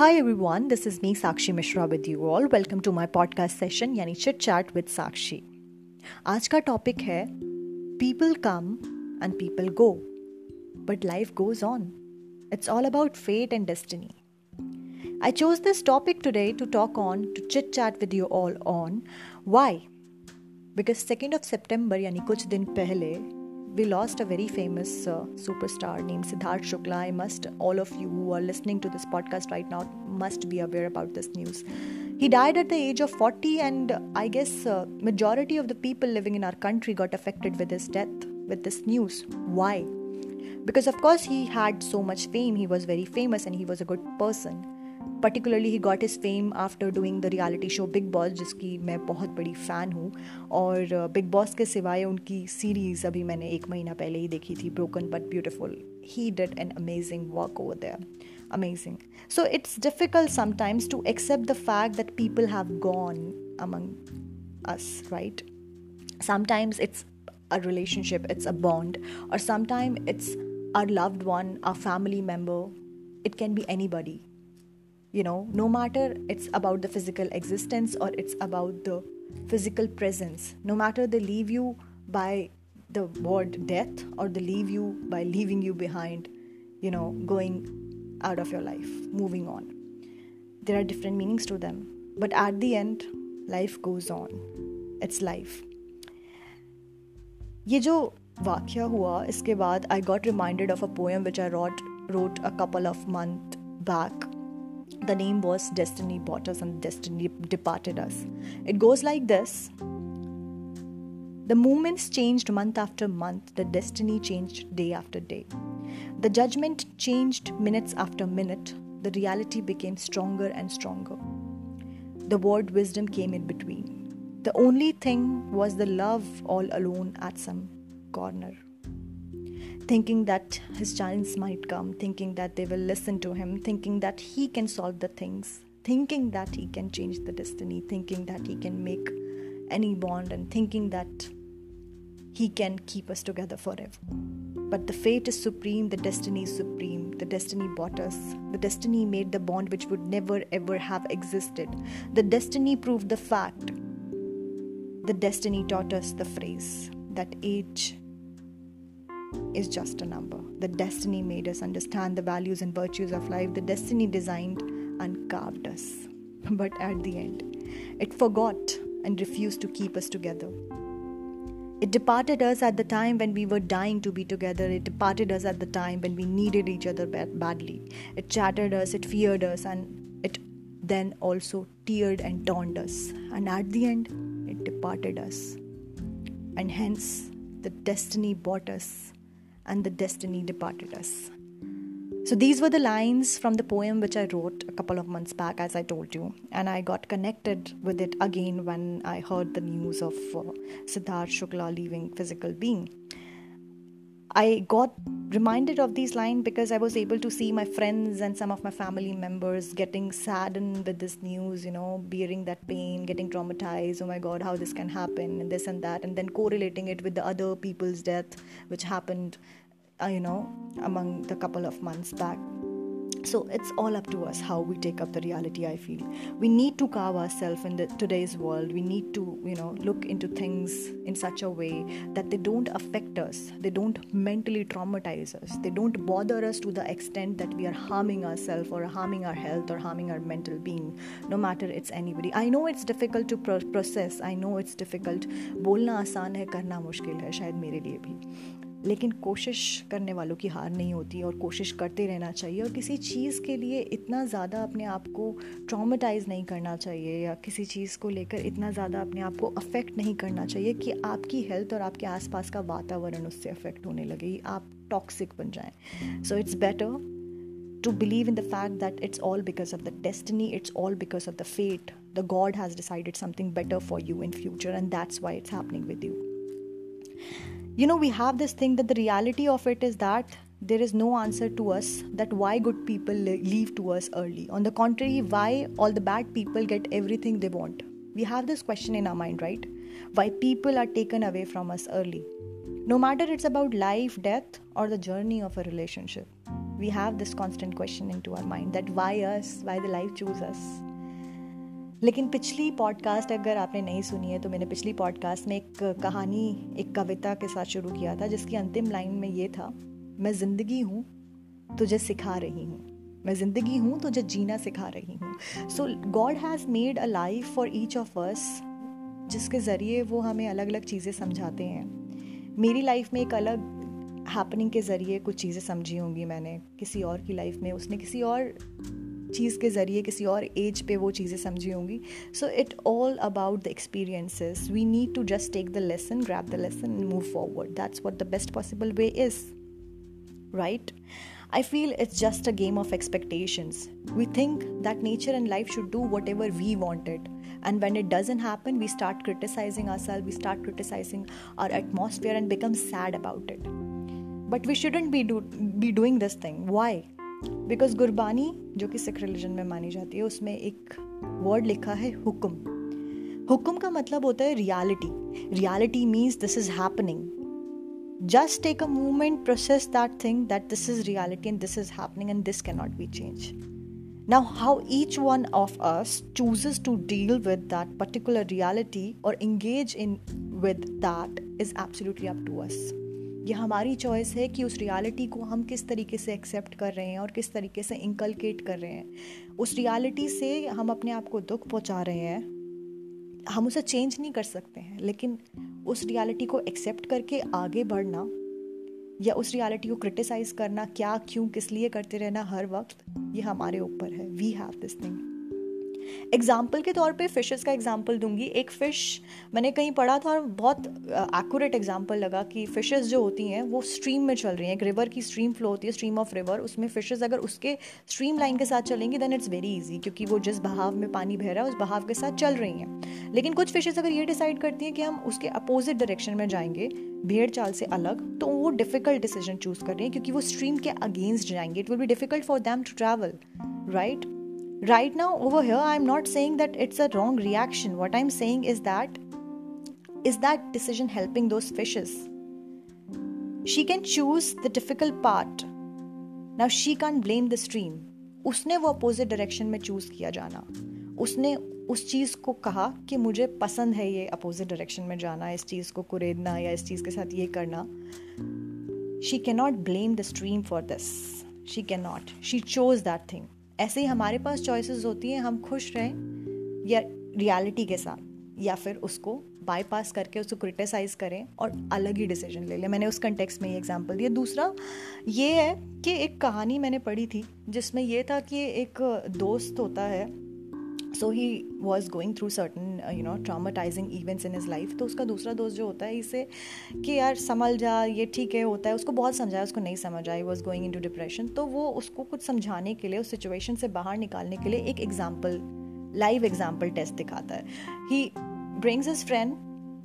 Hi everyone, this is me Sakshi Mishra with you all. Welcome to my podcast session यानी chit chat with Sakshi आज का topic है people come and people go but life goes on it's all about fate and destiny I chose this topic today to talk on to chit chat with you all on why because 2nd of September यानी कुछ दिन पहले we lost a very famous uh, superstar named Siddharth Shukla. I must, all of you who are listening to this podcast right now, must be aware about this news. He died at the age of 40, and I guess uh, majority of the people living in our country got affected with his death, with this news. Why? Because of course he had so much fame. He was very famous, and he was a good person. Particularly he got his fame after doing the reality show Bigg Boss जिसकी मैं बहुत बड़ी fan हूँ। और big boss के सिवाय उनकी series अभी मैंने एक महीना पहले ही देखी थी broken but beautiful he did an amazing work over there amazing so it's difficult sometimes to accept the fact that people have gone among us right sometimes it's a relationship it's a bond और sometime it's our loved one or family member it can be anybody you know no matter it's about the physical existence or it's about the physical presence no matter they leave you by the word death or they leave you by leaving you behind you know going out of your life moving on there are different meanings to them but at the end life goes on it's life ये जो वाक्य हुआ इसके बाद I got reminded of a poem which I wrote wrote a couple of months back the name was Destiny Bought Us and Destiny Departed Us. It goes like this The moments changed month after month, the destiny changed day after day. The judgment changed minutes after minute, the reality became stronger and stronger. The word wisdom came in between. The only thing was the love all alone at some corner thinking that his chance might come, thinking that they will listen to him, thinking that he can solve the things, thinking that he can change the destiny, thinking that he can make any bond, and thinking that he can keep us together forever. But the fate is supreme, the destiny is supreme. The destiny bought us. The destiny made the bond which would never ever have existed. The destiny proved the fact. The destiny taught us the phrase that age is just a number. The destiny made us understand the values and virtues of life. The destiny designed and carved us. But at the end, it forgot and refused to keep us together. It departed us at the time when we were dying to be together. It departed us at the time when we needed each other badly. It chattered us, it feared us, and it then also teared and taunted us. And at the end, it departed us. And hence, the destiny bought us and the destiny departed us. So, these were the lines from the poem which I wrote a couple of months back, as I told you, and I got connected with it again when I heard the news of uh, Siddharth Shukla leaving physical being. I got reminded of these lines because I was able to see my friends and some of my family members getting saddened with this news, you know, bearing that pain, getting traumatized. Oh my God, how this can happen, and this and that, and then correlating it with the other people's death, which happened, uh, you know, among the couple of months back. So it's all up to us how we take up the reality, I feel. We need to carve ourselves in the, today's world. We need to, you know, look into things in such a way that they don't affect us, they don't mentally traumatize us, they don't bother us to the extent that we are harming ourselves or harming our health or harming our mental being, no matter it's anybody. I know it's difficult to pro- process, I know it's difficult. Bolna asaan hai, karna mushkil hai, shayad mere liye bhi. लेकिन कोशिश करने वालों की हार नहीं होती और कोशिश करते रहना चाहिए और किसी चीज़ के लिए इतना ज़्यादा अपने आप को ट्रामेटाइज नहीं करना चाहिए या किसी चीज़ को लेकर इतना ज़्यादा अपने आप को अफेक्ट नहीं करना चाहिए कि आपकी हेल्थ और आपके आसपास का वातावरण उससे अफेक्ट होने लगे आप टॉक्सिक बन जाएँ। So it's better to believe in the fact that it's all because of the destiny, it's all because of the fate. The god has decided something better for you in future and that's why it's happening with you. you know we have this thing that the reality of it is that there is no answer to us that why good people leave to us early. On the contrary why all the bad people get everything they want. We have this question in our mind right? Why people are taken away from us early. No matter it's about life death or the journey of a relationship we have this constant question into our mind that why us why the life choose us. लेकिन पिछली podcast अगर आपने नहीं सुनी है तो मैंने पिछली पॉडकास्ट में एक कहानी, एक कविता के साथ शुरू किया था, जिसकी अंतिम लाइन में ये था, मैं ज़िंदगी हूँ, तुझे सिखा रही हूँ। मैं ज़िंदगी हूँ, तुझे जीना सिखा रही हूँ। So God has made a life for each of us जिसके ज़रिए वो हमें अलग अलग चीज़ें समझाते हैं। मेरी लाइफ में एक अलग हैपनिंग के ज़रिए कुछ चीज़ें समझी होंगी मैंने, किसी और की लाइफ में, उसने किसी और चीज़ के ज़रिए किसी और एज पे वो चीज़ें समझी होंगी। So it all about the experiences we need to just take the lesson grab the lesson and move forward that's what the best possible way is right I feel it's just a game of expectations we think that nature and life should do whatever we wanted and when it doesn't happen we start criticising our self we start criticising our atmosphere and become sad about it but we shouldn't be do be doing this thing why because Gurbani जो कि Sikh religion में मानी जाती है, उसमें एक word लिखा है, हुक्म। हुक्म का मतलब होता है reality reality means this is happening just take a movement process that thing that this is reality and this is happening and this can not be change now how each one of us chooses to deal with that particular reality और engage in with that is absolutely up to us ये हमारी choice है कि उस reality को हम किस तरीके से एक्सेप्ट कर रहे हैं और किस तरीके से इंकलकेट कर रहे हैं। उस रियलिटी से हम अपने आप को दुख पहुँचा रहे हैं। हम उसे चेंज नहीं कर सकते हैं, लेकिन उस रियलिटी को एक्सेप्ट करके आगे बढ़ना या उस रियलिटी को क्रिटिसाइज करना, क्या, क्यों, किस लिए करते रहना, हर वक्त, ये हमारे ऊपर है। We have this thing example के तौर पे फिशेस का एग्ज़ाम्पल दूँगी। एक फ़िश मैंने कहीं पढ़ा था और बहुत एक्यूरेट एग्ज़ाम्पल लगा कि फ़िशेस जो होती हैं, वो स्ट्रीम में चल रही हैं। एक रिवर की स्ट्रीम फ्लो होती है स्ट्रीम ऑफ़ रिवर उसमें फ़िशेस अगर उसके स्ट्रीम लाइन के साथ चलेंगी देन इट्स वेरी ईजी क्योंकि वो जिस बहाव में पानी बह रहा है, उस बहाव के साथ चल रही हैं। लेकिन कुछ फिशेस अगर ये डिसाइड करती हैं कि हम उसके अपोजिट डायरेक्शन में जाएँगे, भेड़ चाल से अलग तो वो डिफ़िकल्ट डिसीज़न चूज़ कर रही हैं क्योंकि वो स्ट्रीम के अगेंस्ट जाएँगे। It will be difficult for them to travel right right now over here i'm not saying that it's a wrong reaction what i'm saying is that is that decision helping those fishes she can choose the difficult part now she can't blame the stream उसने वो opposite direction में choose किया जाना उसने उस चीज़ को कहा कि मुझे पसंद है ये अपोजिट डायरेक्शन में जाना इस चीज़ को कुरेदना या इस चीज़ के साथ ये करना she can not blame the stream for this she can not she chose that thing ऐसे ही हमारे पास चॉइसेस होती हैं, हम खुश रहें, या रियलिटी के साथ, या फिर उसको बाईपास करके उसको क्रिटिसाइज करें और अलग ही डिसीज़न ले लें। मैंने उस कंटेक्स में ये एग्जांपल दिया। दूसरा, ये है कि एक कहानी मैंने पढ़ी थी, जिसमें यह था कि एक दोस्त होता है so he was going through certain you know traumatising events in his life तो उसका दूसरा दोस्त जो होता है, इसे कि यार संभल जा, ये ठीक है, होता है। उसको बहुत समझाया, उसको नहीं समझ आई was going into depression तो वो उसको कुछ समझाने के लिए, उस सिचुएशन से बाहर निकालने के लिए एक एग्ज़ाम्पल लाइव एग्ज़ाम्पल टेस्ट दिखाता है। He brings his friend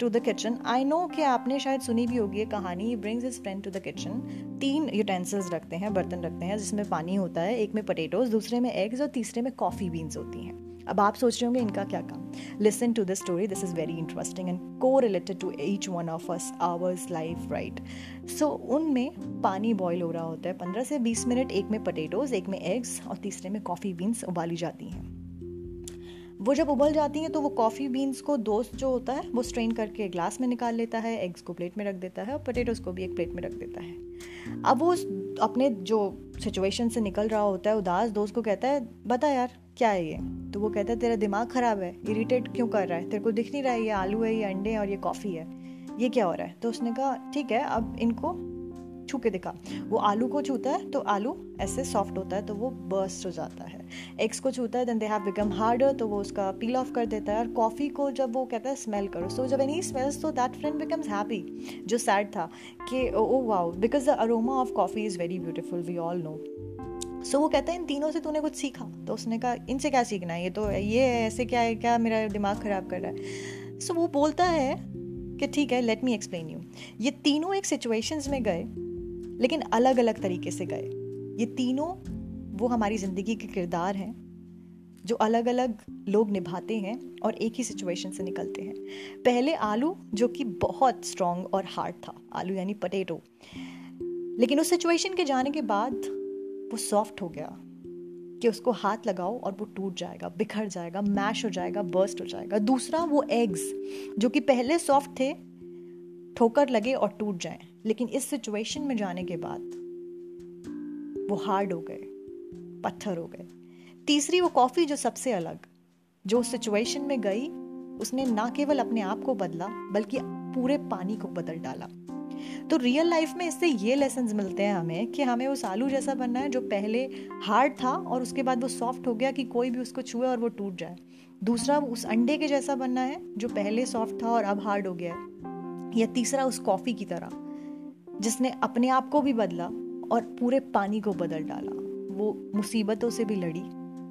to the kitchen I know कि आपने शायद सुनी भी होगी ये कहानी। He brings his friend to the kitchen तीन यूटेंसिल्स रखते हैं, बर्तन रखते हैं, जिसमें पानी होता है, एक में पटेटोज दूसरे में एग्स और तीसरे में कॉफ़ी बीन्स होती हैं। अब आप सोच रहे होंगे, इनका क्या काम? Listen to the story this is very interesting and correlated to each one of us ours life right so उनमें पानी बॉयल हो रहा होता है। पंद्रह से बीस मिनट, एक में पटेटोज एक में एग्स और तीसरे में कॉफ़ी बीन्स उबाली जाती हैं। वो जब उबल जाती हैं तो वो कॉफ़ी बीन्स को दोस्त जो होता है, वो स्ट्रेन करके ग्लास में निकाल लेता है एग्स को प्लेट में रख देता है और पटेटोज़ को भी एक प्लेट में रख देता है। अब वो अपने जो सिचुएशन से निकल रहा होता है, उदास दोस्त को कहता है, बता यार क्या है ये? तो वो कहता है, तेरा दिमाग ख़राब है इरीटेट क्यों कर रहा है? तेरे को दिख नहीं रहा है ये आलू है, ये अंडे और ये कॉफ़ी है। ये क्या हो रहा है? तो उसने कहा, ठीक है, अब इनको छू के दिखा। वो आलू को छूता है तो आलू ऐसे सॉफ्ट होता है तो वो बर्स्ट हो जाता है। एग्स को छूता है then they have become harder तो वो उसका पील ऑफ़ कर देता है। और कॉफ़ी को जब वो कहता है स्मेल करो। सो जब एनी स्मेल्स तो दैट फ्रेंड बिकम्स हैप्पी जो सैड था, कि ओ wow because the aroma of coffee is very beautiful we all know so so, वो कहते हैं इन तीनों से तूने कुछ सीखा? तो उसने कहा इनसे क्या सीखना है? ये तो ये है ऐसे क्या है? क्या मेरा दिमाग ख़राब कर रहा है? सो so, वो बोलता है कि ठीक है लेट मी एक्सप्लेन यू ये तीनों एक सिचुएशंस में गए लेकिन अलग अलग तरीके से गए. ये तीनों वो हमारी ज़िंदगी के किरदार हैं जो अलग अलग लोग निभाते हैं और एक ही सिचुएशन से निकलते हैं. पहले आलू जो कि बहुत स्ट्रॉन्ग और हार्ड था आलू यानी पटेटो लेकिन उस सिचुएशन के जाने के बाद वो सॉफ्ट हो गया कि उसको हाथ लगाओ और वो टूट जाएगा, बिखर जाएगा मैश हो जाएगा बर्स्ट हो जाएगा। दूसरा वो एग्स जो कि पहले सॉफ्ट थे, ठोकर लगे और टूट जाएँ। लेकिन इस सिचुएशन में जाने के बाद वो हार्ड हो गए, पत्थर हो गए। तीसरी वो कॉफ़ी जो सबसे अलग, जो सिचुएशन में गई, उसने ना केवल अपने आप को बदला, बल्कि पूरे पानी को बदल डाला। तो रियल लाइफ में इससे ये लेसन मिलते हैं हमें कि हमें उस आलू जैसा बनना है जो पहले हार्ड था और उसके बाद वो सॉफ्ट हो गया कि कोई भी उसको छुए और वो टूट जाए। दूसरा, उस अंडे के जैसा बनना है जो पहले सॉफ्ट था और अब हार्ड हो गया है। या तीसरा, उस कॉफ़ी की तरह, जिसने अपने आप को भी बदला और पूरे पानी को बदल डाला। वो मुसीबतों से भी लड़ी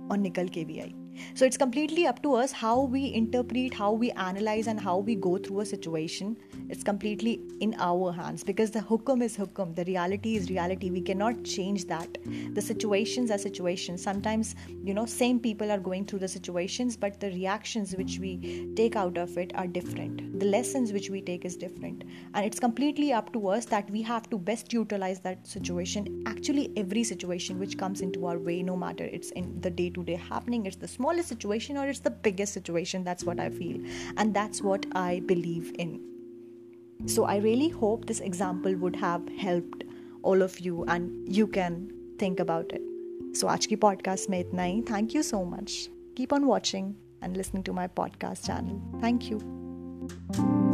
और निकल के भी आई। So it's completely up to us how we interpret, how we analyze, and how we go through a situation. It's completely in our hands because the hukum is hukum. The reality is reality. We cannot change that. The situations are situations. Sometimes, you know, same people are going through the situations, but the reactions which we take out of it are different. The lessons which we take is different. And it's completely up to us that we have to best utilize that situation. Actually, every situation which comes into our way, no matter it's in the day to day happening, it's the small smallest situation or it's the biggest situation. That's what I feel. And that's what I believe in. So I really hope this example would have helped all of you and you can think about it. So आज की podcast में इतना ही. Thank you so much. Keep on watching and listening to my podcast channel. Thank you.